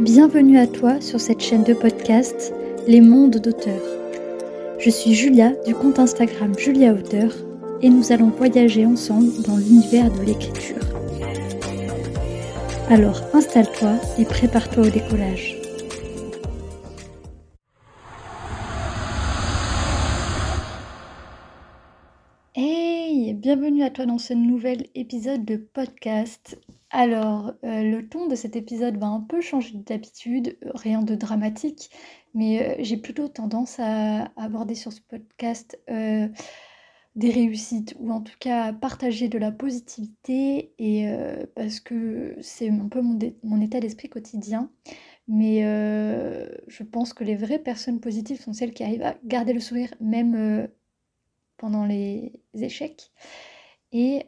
Bienvenue à toi sur cette chaîne de podcast Les mondes d'auteurs. Je suis Julia du compte Instagram Julia Auteur et nous allons voyager ensemble dans l'univers de l'écriture. Alors installe-toi et prépare-toi au décollage. Dans ce nouvel épisode de podcast. Alors, euh, le ton de cet épisode va un peu changer d'habitude, rien de dramatique, mais euh, j'ai plutôt tendance à aborder sur ce podcast euh, des réussites ou en tout cas partager de la positivité et parce que c'est un peu mon état d'esprit quotidien. Mais je pense que les vraies personnes positives sont celles qui arrivent à garder le sourire même pendant les échecs. Et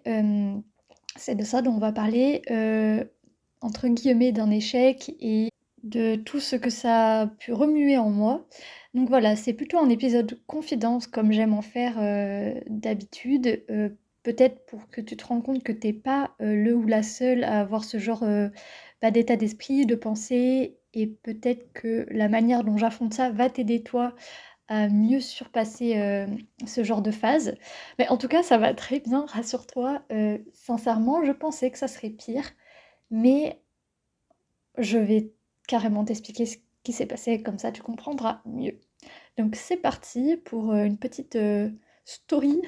c'est de ça dont on va parler, euh, entre guillemets, d'un échec et de tout ce que ça a pu remuer en moi. Donc voilà, c'est plutôt un épisode confidence comme j'aime en faire euh, d'habitude. Euh, peut-être pour que tu te rends compte que t'es pas le ou la seule à avoir ce genre bah, d'état d'esprit, de pensée, et peut-être que la manière dont j'affronte ça va t'aider toi mieux surpasser euh, ce genre de phase. Mais en tout cas, ça va très bien, rassure-toi. Euh, sincèrement, je pensais que ça serait pire, mais je vais carrément t'expliquer ce qui s'est passé, comme ça tu comprendras mieux. Donc c'est parti pour euh, une petite story.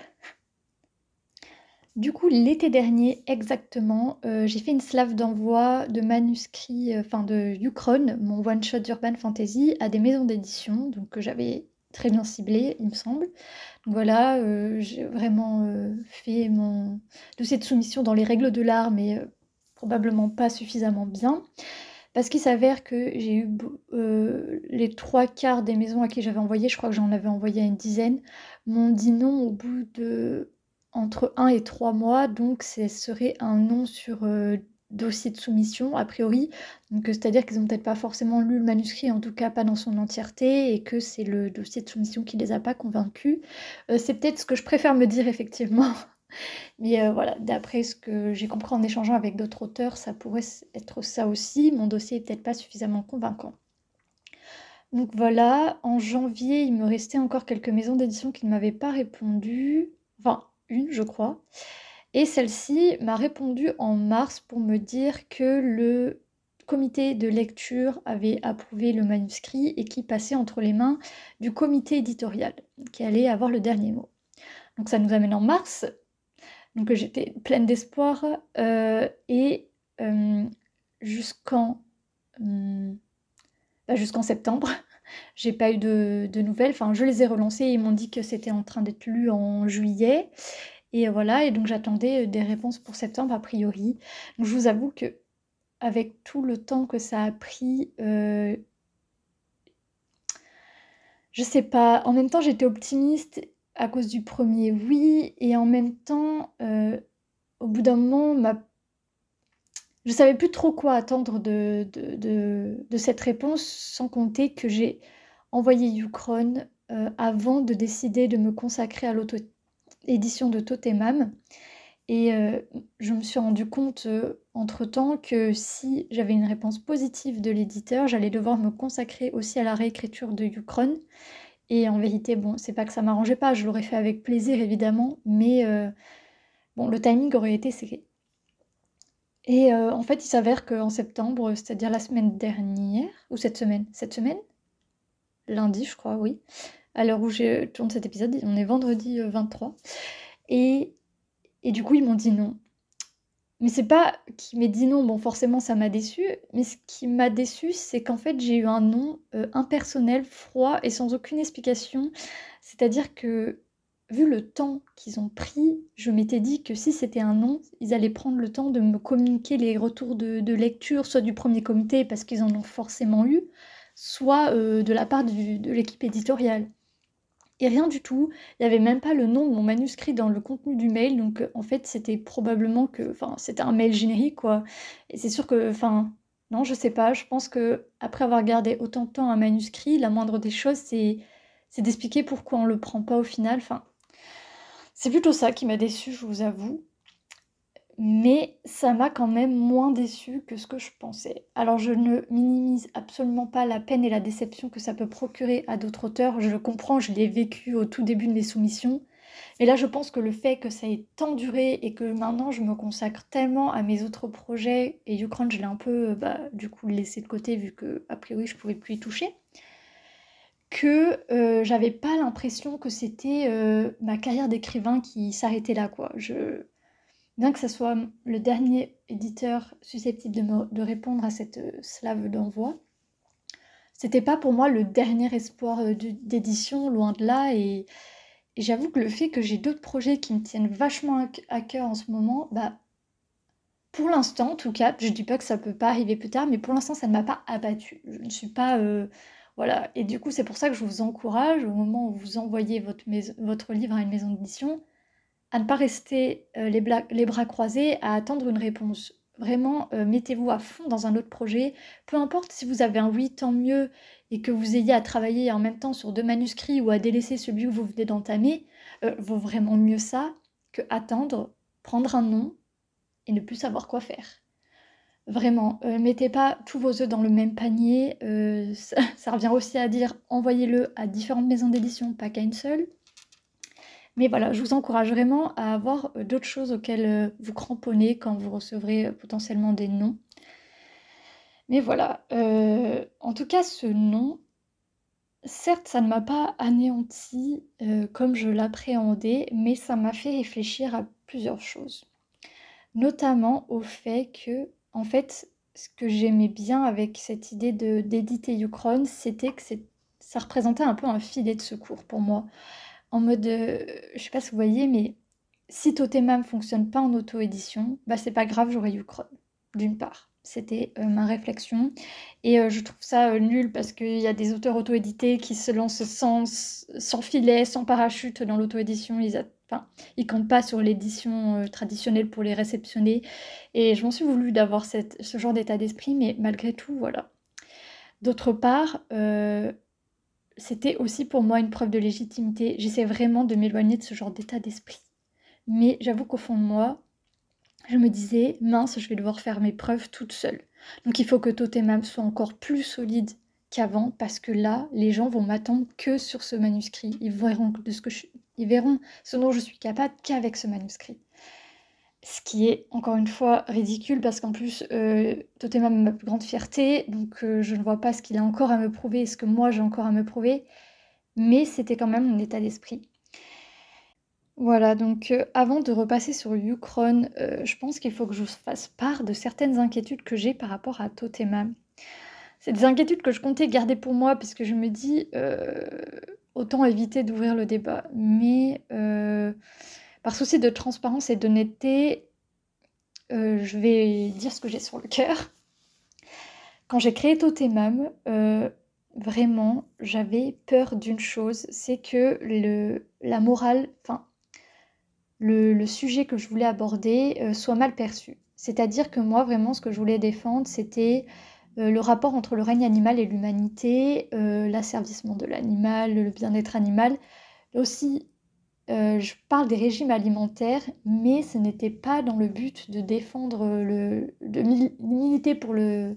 Du coup, l'été dernier, exactement, j'ai fait une slave d'envoi de manuscrits, enfin de Ukron, mon one-shot urban fantasy, à des maisons d'édition, donc que j'avais très bien ciblé, il me semble. Donc voilà, euh, j'ai vraiment euh, fait mon dossier de soumission dans les règles de l'art, mais euh, probablement pas suffisamment bien. Parce qu'il s'avère que j'ai eu les trois quarts des maisons à qui j'avais envoyé, je crois que j'en avais envoyé une dizaine, m'ont dit non au bout de entre un et trois mois, donc ce serait un non sur dossier de soumission, a priori. Euh, c'est-à-dire qu'ils n'ont peut-être pas forcément lu le manuscrit, en tout cas pas dans son entièreté, et que c'est le dossier de soumission qui les a pas convaincus. Euh, c'est peut-être ce que je préfère me dire, effectivement. Mais euh, voilà, d'après ce que j'ai compris en échangeant avec d'autres auteurs, ça pourrait être ça aussi. Mon dossier est peut-être pas suffisamment convaincant. Donc voilà, en janvier, il me restait encore quelques maisons d'édition qui ne m'avaient pas répondu. Enfin, une, je crois. Et celle-ci m'a répondu en mars pour me dire que le comité de lecture avait approuvé le manuscrit et qui passait entre les mains du comité éditorial, qui allait avoir le dernier mot. Donc ça nous amène en mars. Donc j'étais pleine d'espoir euh, et euh, jusqu'en hum, bah, jusqu'en septembre, j'ai pas eu de, de, nouvelles. Enfin, je les ai relancés ils m'ont dit que c'était en train d'être lu en juillet. Et voilà, et donc j'attendais euh, des réponses pour septembre a priori. Donc je vous avoue que avec tout le temps que ça a pris, euh, je sais pas. En même temps, j'étais optimiste à cause du premier oui, et en même temps, euh, au bout d'un moment, ma... je savais plus trop quoi attendre de, cette réponse, sans compter que j'ai envoyé Ukron avant de décider de me consacrer à l'auto édition de Totemam. Et euh, je me suis rendu compte euh, entre-temps que si j'avais une réponse positive de l'éditeur, j'allais devoir me consacrer aussi à la réécriture de Ukron. Et en vérité, bon, c'est pas que ça m'arrangeait pas, je l'aurais fait avec plaisir évidemment, mais euh, bon, le timing aurait été serré. Et en fait, il s'avère qu'en septembre, c'est-à-dire la semaine dernière, ou cette semaine, cette semaine? Lundi, je crois, oui à l'heure où je tourne cet épisode, on est vendredi 23. Euh, et, et du coup, ils m'ont dit non. Mais c'est pas qui m'ait dit non, bon forcément ça m'a déçu, mais ce qui m'a déçu c'est qu'en fait j'ai eu un nom euh, impersonnel, froid et sans aucune explication. C'est-à-dire que vu le temps qu'ils ont pris, je m'étais dit que si c'était un nom, ils allaient prendre le temps de me communiquer les retours de, de lecture, soit du premier comité parce qu'ils en ont forcément eu, soit euh, de la part de l'équipe éditoriale et rien du tout. Il n'y avait même pas le nom de mon manuscrit dans le contenu du mail, donc euh, en fait c'était probablement que, enfin c'était un mail générique quoi. Et c'est sûr que, enfin non je sais pas, je pense que après avoir gardé autant de temps un manuscrit, la moindre des choses c'est d'expliquer pourquoi on le prend pas au final. Enfin C'est plutôt ça qui m'a déçue, je vous avoue. Mais ça m'a quand même moins déçue que ce que je pensais. Alors je ne minimise absolument pas la peine et la déception que ça peut procurer à d'autres auteurs. Je le comprends, je l'ai vécu au tout début de mes soumissions. Et là, je pense que le fait que ça ait tant duré et que maintenant je me consacre tellement à mes autres projets, et Ukraine, je l'ai un peu bah, du coup laissé de côté vu que a priori je pouvais plus y toucher, que euh, j'avais pas l'impression que c'était euh, ma carrière d'écrivain qui s'arrêtait là quoi. Je... Bien que ce soit le dernier éditeur susceptible de, répondre à cette euh, slave d'envoi, c'était pas pour moi le dernier espoir d'édition, loin de là, et j'avoue que le fait que j'ai d'autres projets qui me tiennent vachement à cœur en ce moment, bah, pour l'instant, en tout cas, je dis pas que ça peut pas arriver plus tard, mais pour l'instant, ça ne m'a pas abattu. Je ne suis pas. Euh, voilà. Et du coup, c'est pour ça que je vous encourage, au moment où vous envoyez votre livre à une maison d'édition, à ne pas rester euh, les, bras croisés, à attendre une réponse. Vraiment, euh, mettez-vous à fond dans un autre projet. Peu importe si vous avez un oui, tant mieux, et que vous ayez à travailler en même temps sur deux manuscrits ou à délaisser celui que vous venez d'entamer, euh, vaut vraiment mieux ça que attendre, prendre un nom et ne plus savoir quoi faire. Vraiment, euh, mettez pas tous vos œufs dans le même panier. Ça, revient aussi à dire envoyez-le à différentes maisons d'édition, pas qu'à une seule. Mais voilà, je vous encourage vraiment à avoir d'autres choses auxquelles vous cramponnez quand vous recevrez potentiellement des noms. Mais voilà, euh, en tout cas, ce nom, certes, ça ne m'a pas anéanti euh, comme je l'appréhendais, mais ça m'a fait réfléchir à plusieurs choses. Notamment au fait que, en fait, ce que j'aimais bien avec cette idée d'éditer Ukron, c'était que ça représentait un peu un filet de secours pour moi. En mode, euh, je sais pas si vous voyez, mais si Totemam fonctionne pas en auto-édition, bah c'est pas grave, j'aurai Ukron, d'une part. C'était euh, ma réflexion. Et euh, je trouve ça euh, nul parce qu'il y a des auteurs auto-édités qui se lancent sans, sans filet, sans parachute dans l'auto-édition. Ils, enfin, ils comptent pas sur l'édition traditionnelle pour les réceptionner. Et je m'en suis voulu d'avoir ce genre d'état d'esprit, mais malgré tout, voilà. D'autre part, c'était aussi pour moi une preuve de légitimité. J'essaie vraiment de m'éloigner de ce genre d'état d'esprit. Mais j'avoue qu'au fond de moi, je me disais, mince, je vais devoir faire mes preuves toute seule. Donc il faut que Totemam soit encore plus solide qu'avant, parce que là, les gens vont m'attendre que sur ce manuscrit. Ils verront, de ce, que je, ils verront ce dont je suis capable qu'avec ce manuscrit. Ce qui est encore une fois ridicule parce qu'en plus, euh, Totemam est ma plus grande fierté, donc euh, je ne vois pas ce qu'il a encore à me prouver et ce que moi j'ai encore à me prouver. Mais c'était quand même mon état d'esprit. Voilà, donc euh, avant de repasser sur Ukron, euh, je pense qu'il faut que je vous fasse part de certaines inquiétudes que j'ai par rapport à Totemam. C'est des inquiétudes que je comptais garder pour moi puisque je me dis autant éviter d'ouvrir le débat. Mais par souci de transparence et d'honnêteté, je vais dire ce que j'ai sur le cœur. Quand j'ai créé Totemam, vraiment, j'avais peur d'une chose, c'est que la morale, enfin, le, sujet que je voulais aborder euh, soit mal perçu. C'est-à-dire que moi, vraiment, ce que je voulais défendre, c'était euh, le rapport entre le règne animal et l'humanité, euh, l'asservissement de l'animal, le bien-être animal. Aussi, je parle des régimes alimentaires, mais ce n'était pas dans le but de défendre, le, de militer pour le,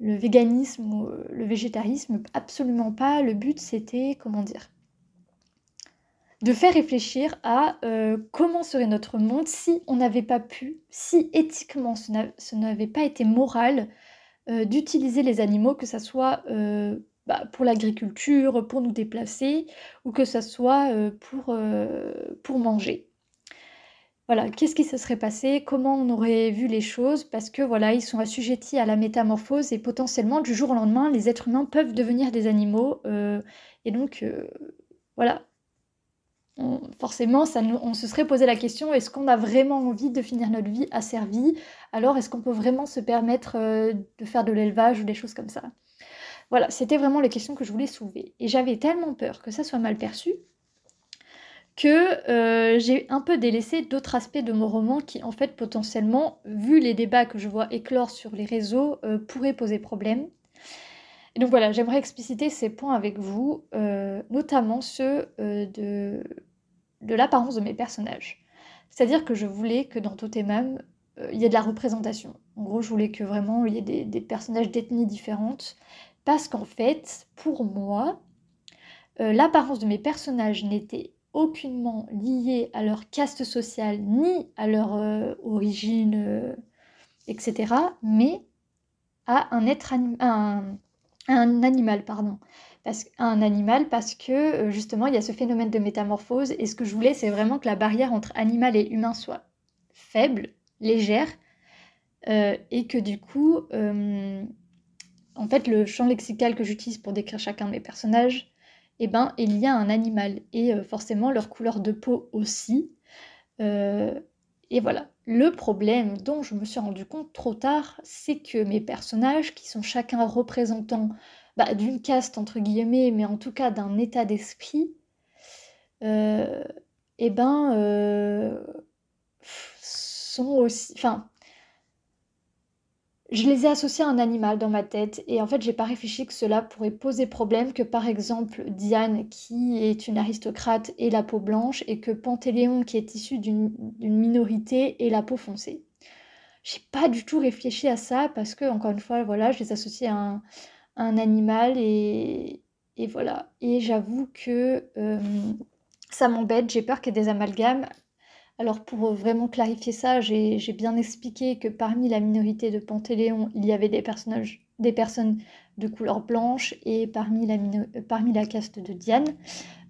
véganisme ou le végétarisme, absolument pas. Le but, c'était, comment dire, de faire réfléchir à euh, comment serait notre monde si on n'avait pas pu, si éthiquement ce n'avait pas été moral euh, d'utiliser les animaux, que ce soit euh, bah, pour l'agriculture, pour nous déplacer, ou que ce soit pour, pour manger. Voilà, qu'est-ce qui se serait passé? Comment on aurait vu les choses? Parce que voilà, ils sont assujettis à la métamorphose et potentiellement du jour au lendemain, les êtres humains peuvent devenir des animaux. et donc, voilà, forcément, ça on se serait posé la question est-ce qu'on a vraiment envie de finir notre vie asservie? Alors, est-ce qu'on peut vraiment se permettre euh, de faire de l'élevage ou des choses comme ça? Voilà, c'était vraiment les questions que je voulais soulever. Et j'avais tellement peur que ça soit mal perçu que euh, j'ai un peu délaissé d'autres aspects de mon roman qui, en fait, potentiellement, vu les débats que je vois éclore sur les réseaux, euh, pourraient poser problème. Et donc voilà, j'aimerais expliciter ces points avec vous, notamment ceux de l'apparence de mes personnages. C'est-à-dire que je voulais que dans Totemam, euh, il y ait de la représentation. En gros, je voulais que vraiment il y ait des, personnages d'ethnies différentes. Parce qu'en fait, pour moi, euh, l'apparence de mes personnages n'était aucunement liée à leur caste sociale ni à leur euh, origine, etc., mais à un être un, un animal, pardon parce, un animal parce que euh, justement il y a ce phénomène de métamorphose et ce que je voulais c'est vraiment que la barrière entre animal et humain soit faible, légère euh, et que du coup euh, en fait le champ lexical que j'utilise pour décrire chacun de mes personnages eh ben il y a un animal et forcément leur couleur de peau aussi et voilà le problème dont je me suis rendu compte trop tard c'est que mes personnages qui sont chacun représentant bah, d'une caste entre guillemets, mais en tout cas d'un état d'esprit, euh, eh ben, euh, sont aussi. Enfin, je les ai associés à un animal dans ma tête et en fait j'ai pas réfléchi que cela pourrait poser problème que par exemple Diane qui est une aristocrate et la peau blanche et que Pantéléon qui est issu d'une minorité et la peau foncée. J'ai pas du tout réfléchi à ça parce que encore une fois voilà je les associe à un, un animal et, et voilà. Et j'avoue que euh, ça m'embête, j'ai peur qu'il y ait des amalgames. Alors pour vraiment clarifier ça, j'ai bien expliqué que parmi la minorité de Pantéléon, il y avait des personnages, des personnes de couleur blanche et parmi la, la caste de Diane,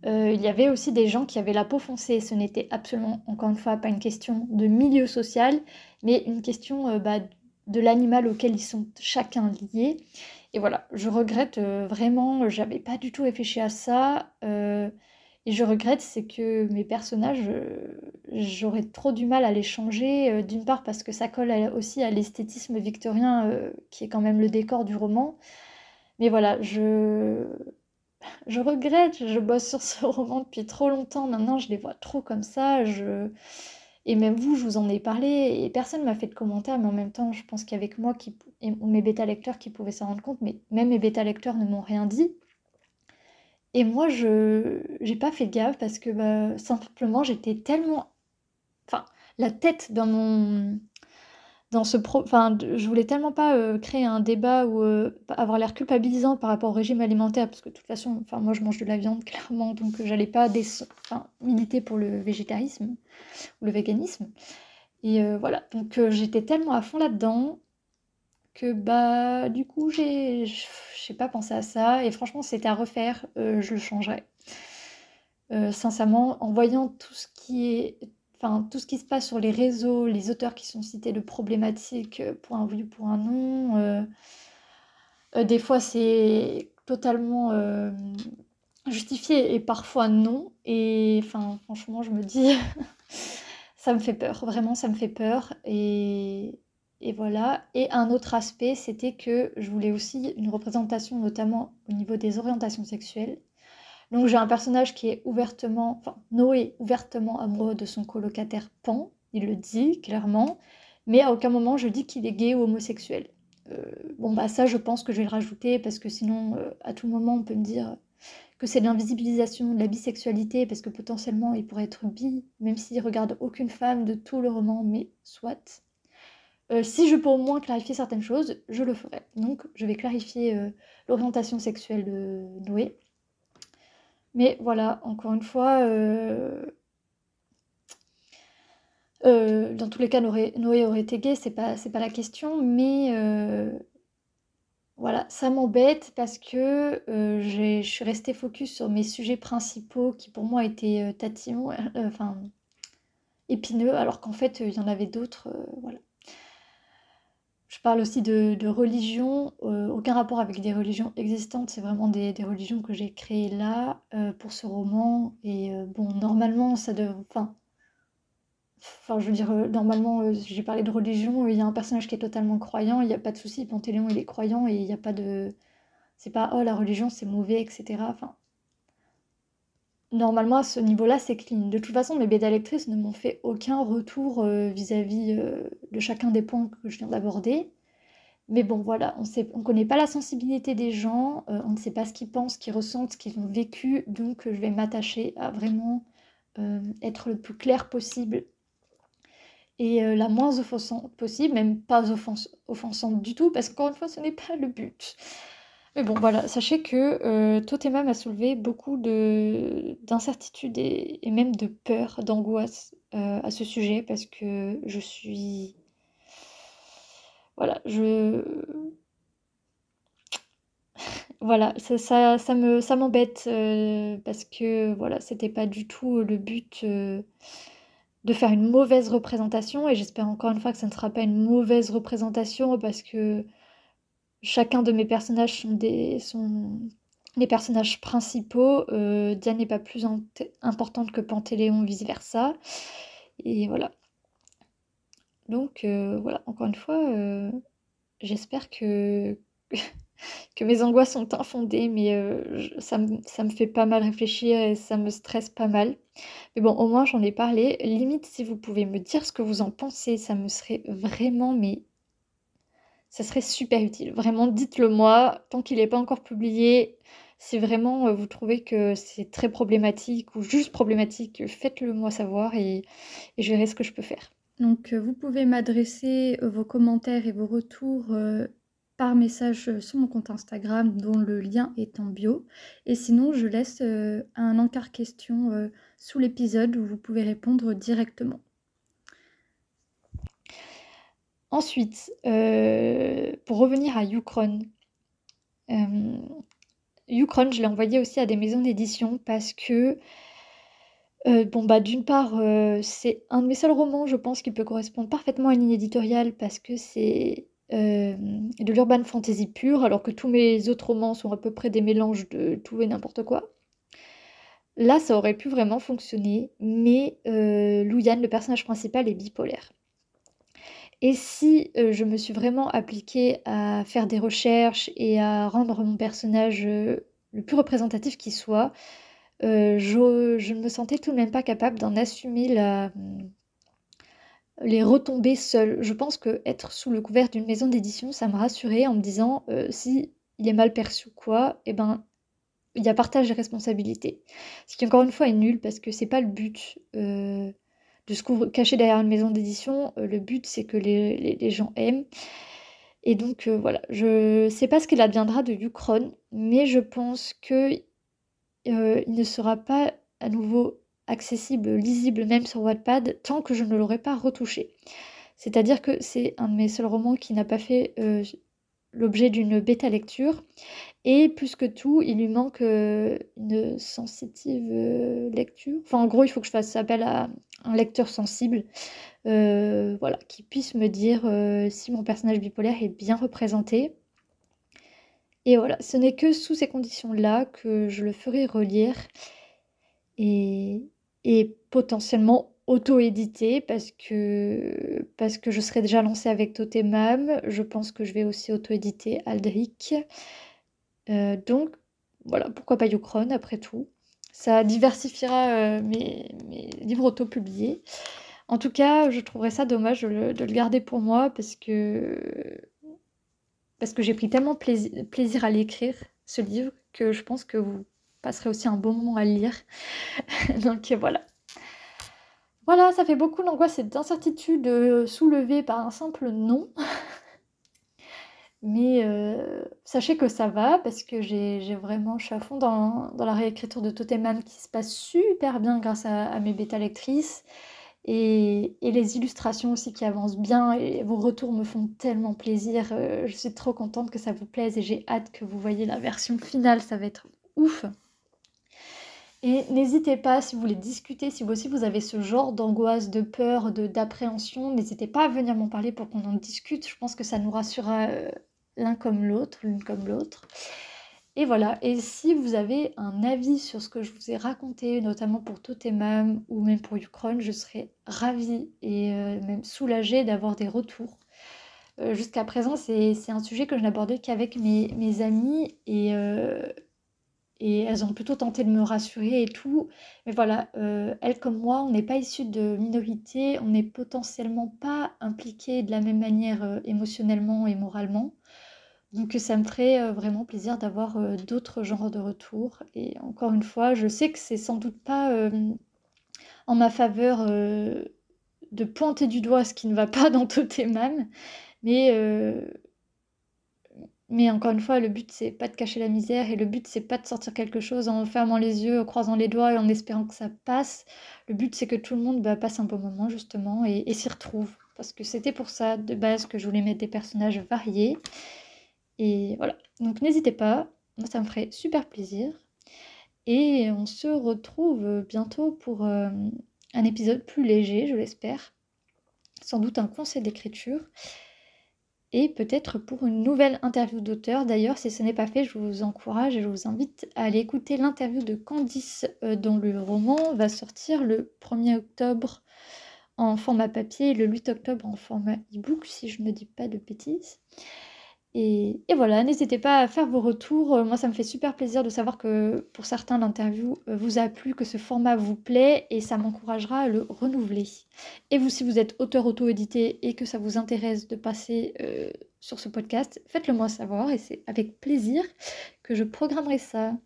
euh, il y avait aussi des gens qui avaient la peau foncée. Ce n'était absolument, encore une fois, pas une question de milieu social, mais une question euh, bah, de l'animal auquel ils sont chacun liés. Et voilà, je regrette euh, vraiment, j'avais pas du tout réfléchi à ça. Euh, et je regrette, c'est que mes personnages, euh, j'aurais trop du mal à les changer. D'une part parce que ça colle aussi à l'esthétisme victorien qui est quand même le décor du roman. Mais voilà, je, je regrette, je bosse sur ce roman depuis trop longtemps. Maintenant, je les vois trop comme ça. Je et même vous, je vous en ai parlé et personne m'a fait de commentaires, mais en même temps, je pense qu'avec moi qui, et mes bêta-lecteurs qui pouvaient s'en rendre compte, mais même mes bêta-lecteurs ne m'ont rien dit. Et moi, je j'ai pas fait gaffe parce que bah, simplement, j'étais tellement. Enfin, la tête dans mon dans ce pro... enfin, je voulais tellement pas euh, créer un débat ou euh, avoir l'air culpabilisant par rapport au régime alimentaire, parce que de toute façon, enfin, moi je mange de la viande clairement, donc euh, j'allais pas des... enfin, militer pour le végétarisme ou le véganisme. Et voilà, donc j'étais tellement à fond là-dedans que bah du coup j'ai j'ai pas pensé à ça et franchement c'était à refaire, je le changerais. sincèrement, en voyant tout ce qui est enfin, tout ce qui se passe sur les réseaux, les auteurs qui sont cités de problématiques euh, pour un oui ou pour un non. Euh, euh, des fois, c'est totalement justifié et parfois non. Et enfin, franchement, je me dis, ça me fait peur. Vraiment, ça me fait peur. Et, et voilà. Et un autre aspect, c'était que je voulais aussi une représentation, notamment au niveau des orientations sexuelles. Donc j'ai un personnage qui est ouvertement, enfin Noé ouvertement amoureux de son colocataire Pan, il le dit clairement, mais à aucun moment je dis qu'il est gay ou homosexuel. Euh, bon bah ça je pense que je vais le rajouter parce que sinon euh, à tout moment on peut me dire que c'est l'invisibilisation de la bisexualité parce que potentiellement il pourrait être bi, même s'il regarde aucune femme de tout le roman, mais soit. Euh, si je peux au moins clarifier certaines choses, je le ferai. Donc je vais clarifier l'orientation sexuelle de Noé. Mais voilà, encore une fois, euh, euh, dans tous les cas, Noé, aurait été gay, c'est pas, pas la question, mais euh, voilà, ça m'embête parce que je suis restée focus sur mes sujets principaux qui pour moi étaient tatillons, enfin épineux, alors qu'en fait il y en avait d'autres, voilà. Je parle aussi de, religion, euh, aucun rapport avec des religions existantes, c'est vraiment des, religions que j'ai créées là euh, pour ce roman. Et euh, bon, normalement, ça devrait. Enfin, enfin, je veux dire, normalement, j'ai parlé de religion, il y a un personnage qui est totalement croyant, il n'y a pas de souci, Panthéléon il est croyant et il n'y a pas de. C'est pas oh la religion c'est mauvais, etc. Enfin, normalement à ce niveau-là, c'est clean. De toute façon, mes bêta lectrices ne m'ont fait aucun retour euh, vis-à-vis euh, de chacun des points que je viens d'aborder. Mais bon, voilà, on ne on connaît pas la sensibilité des gens, euh, on ne sait pas ce qu'ils pensent, ce qu'ils ressentent, ce qu'ils ont vécu, donc je vais m'attacher à vraiment être le plus clair possible et la moins offensante possible, même pas offensante du tout, parce qu'encore une fois, ce n'est pas le but. Mais bon, voilà, sachez que euh, Totemam a soulevé beaucoup d'incertitudes et, même de peur, d'angoisse à ce sujet, parce que je suis... Voilà, je... Voilà, ça, ça, ça me, ça m'embête parce que voilà, c'était pas du tout le but de faire une mauvaise représentation et j'espère encore une fois que ça ne sera pas une mauvaise représentation parce que chacun de mes personnages sont des sont les personnages principaux. Euh, Diane n'est pas plus importante que Pantéléon, vice versa. Et voilà. Donc euh, voilà, encore une fois, euh, j'espère que que mes angoisses sont infondées, mais ça, me, ça me fait pas mal réfléchir et ça me stresse pas mal. Mais bon, au moins j'en ai parlé. Limite, si vous pouvez me dire ce que vous en pensez, ça me serait vraiment, mais ça serait super utile. Vraiment, dites-le moi, tant qu'il n'est pas encore publié. Si vraiment euh, vous trouvez que c'est très problématique ou juste problématique, faites-le moi savoir et, je verrai ce que je peux faire. Donc, euh, vous pouvez m'adresser vos commentaires et vos retours par message euh, sur mon compte Instagram dont le lien est en bio. Et sinon, je laisse euh, un encart question euh, sous l'épisode où vous pouvez répondre directement. Ensuite, pour revenir à Ukron, Ukron, je l'ai envoyé aussi à des maisons d'édition parce que, bon, bah, d'une part, c'est un de mes seuls romans, je pense, qui peut correspondre parfaitement à une ligne éditoriale parce que c'est euh, de l'urban fantasy pure, alors que tous mes autres romans sont à peu près des mélanges de tout et n'importe quoi. Là, ça aurait pu vraiment fonctionner, mais euh, le personnage principal, est bipolaire. Et si euh, je me suis vraiment appliquée à faire des recherches et à rendre mon personnage euh, le plus représentatif qui soit, je, je, ne me sentais tout de même pas capable d'en assumer la, les retomber seul. Je pense que être sous le couvert d'une maison d'édition, ça me rassurait en me disant euh, si il est mal perçu quoi, eh ben il y a partage des responsabilités. Ce qui encore une fois est nul parce que c'est pas le but euh, de se cacher derrière une maison d'édition. Euh, le but c'est que les, gens aiment. Et donc voilà, je sais pas ce qu'il adviendra de Ukron, mais je pense que il ne sera pas à nouveau accessible, lisible même sur Wattpad, tant que je ne l'aurai pas retouché. C'est-à-dire que c'est un de mes seuls romans qui n'a pas fait euh, l'objet d'une bêta lecture. Et plus que tout, il lui manque euh, une sensitive euh, lecture. Enfin, en gros, il faut que je fasse appel à un lecteur sensible, voilà, qui puisse me dire si mon personnage bipolaire est bien représenté. Et voilà, ce n'est que sous ces conditions-là que je le ferai relire. Et potentiellement auto-édité parce que, je serai déjà lancée avec Totemam. Je pense que je vais aussi auto-éditer Aldric. Euh, donc voilà, pourquoi pas Yukron après tout. Ça diversifiera euh, mes, livres auto-publiés. En tout cas, je trouverais ça dommage de le, garder pour moi parce que, parce que j'ai pris tellement plaisir, plaisir à l'écrire, ce livre, que je pense que vous passerai aussi un bon moment à lire. Donc voilà. Voilà, ça fait beaucoup d'angoisse et d'incertitude euh, soulevée par un simple non. Mais euh, sachez que ça va parce que j'ai vraiment, je dans, la réécriture de Toteman qui se passe super bien grâce à, mes bêta lectrices et, les illustrations aussi qui avancent bien et vos retours me font tellement plaisir. Euh, je suis trop contente que ça vous plaise et j'ai hâte que vous voyez la version finale, ça va être ouf. Et n'hésitez pas, si vous voulez discuter, si vous aussi vous avez ce genre d'angoisse, de peur, d'appréhension, n'hésitez pas à venir m'en parler pour qu'on en discute. Je pense que ça nous rassurera euh, l'un comme l'autre, l'une comme l'autre. Et voilà, et si vous avez un avis sur ce que je vous ai raconté, notamment pour Totemam ou même pour Ukron, je serais ravie et euh, même soulagée d'avoir des retours. Euh, jusqu'à présent, c'est un sujet que je n'abordais qu'avec mes, mes, amis et et elles ont plutôt tenté de me rassurer et tout. Mais voilà, euh, elles comme moi, on n'est pas issues de minorités, on n'est potentiellement pas impliquées de la même manière euh, émotionnellement et moralement. Donc ça me ferait euh, vraiment plaisir d'avoir d'autres genres de retours. Et encore une fois, je sais que c'est sans doute pas en ma faveur euh, de pointer du doigt ce qui ne va pas dans Totemam. Mais, euh, mais encore une fois, le but, c'est pas de cacher la misère et le but, c'est pas de sortir quelque chose en fermant les yeux, en croisant les doigts et en espérant que ça passe. Le but, c'est que tout le monde bah, passe un bon moment, justement, et, s'y retrouve. Parce que c'était pour ça, de base, que je voulais mettre des personnages variés. Et voilà. Donc n'hésitez pas, ça me ferait super plaisir. Et on se retrouve bientôt pour euh, un épisode plus léger, je l'espère. Sans doute un conseil d'écriture. Et peut-être pour une nouvelle interview d'auteur. D'ailleurs, si ce n'est pas fait, je vous encourage et je vous invite à aller écouter l'interview de Candice euh, dont le roman va sortir le 1er octobre en format papier et le 8 octobre en format e-book, si je ne dis pas de bêtises. Et, voilà, n'hésitez pas à faire vos retours. Euh, moi, ça me fait super plaisir de savoir que pour certains, l'interview euh, vous a plu, que ce format vous plaît et ça m'encouragera à le renouveler. Et vous, si vous êtes auteur auto-édité et que ça vous intéresse de passer euh, sur ce podcast, faites-le moi savoir et c'est avec plaisir que je programmerai ça.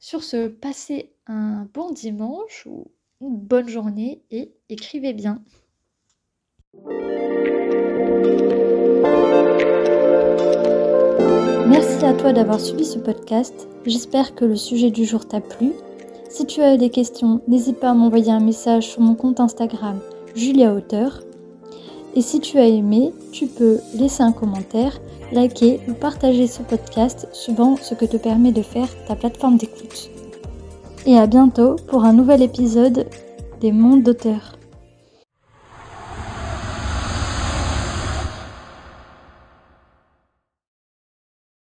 Sur ce, passez un bon dimanche ou une bonne journée et écrivez bien. Merci à toi d'avoir suivi ce podcast. J'espère que le sujet du jour t'a plu. Si tu as des questions, n'hésite pas à m'envoyer un message sur mon compte Instagram Julia Auteur. Et si tu as aimé, tu peux laisser un commentaire, liker ou partager ce podcast suivant ce que te permet de faire ta plateforme d'écoute. Et à bientôt pour un nouvel épisode des mondes d'auteurs.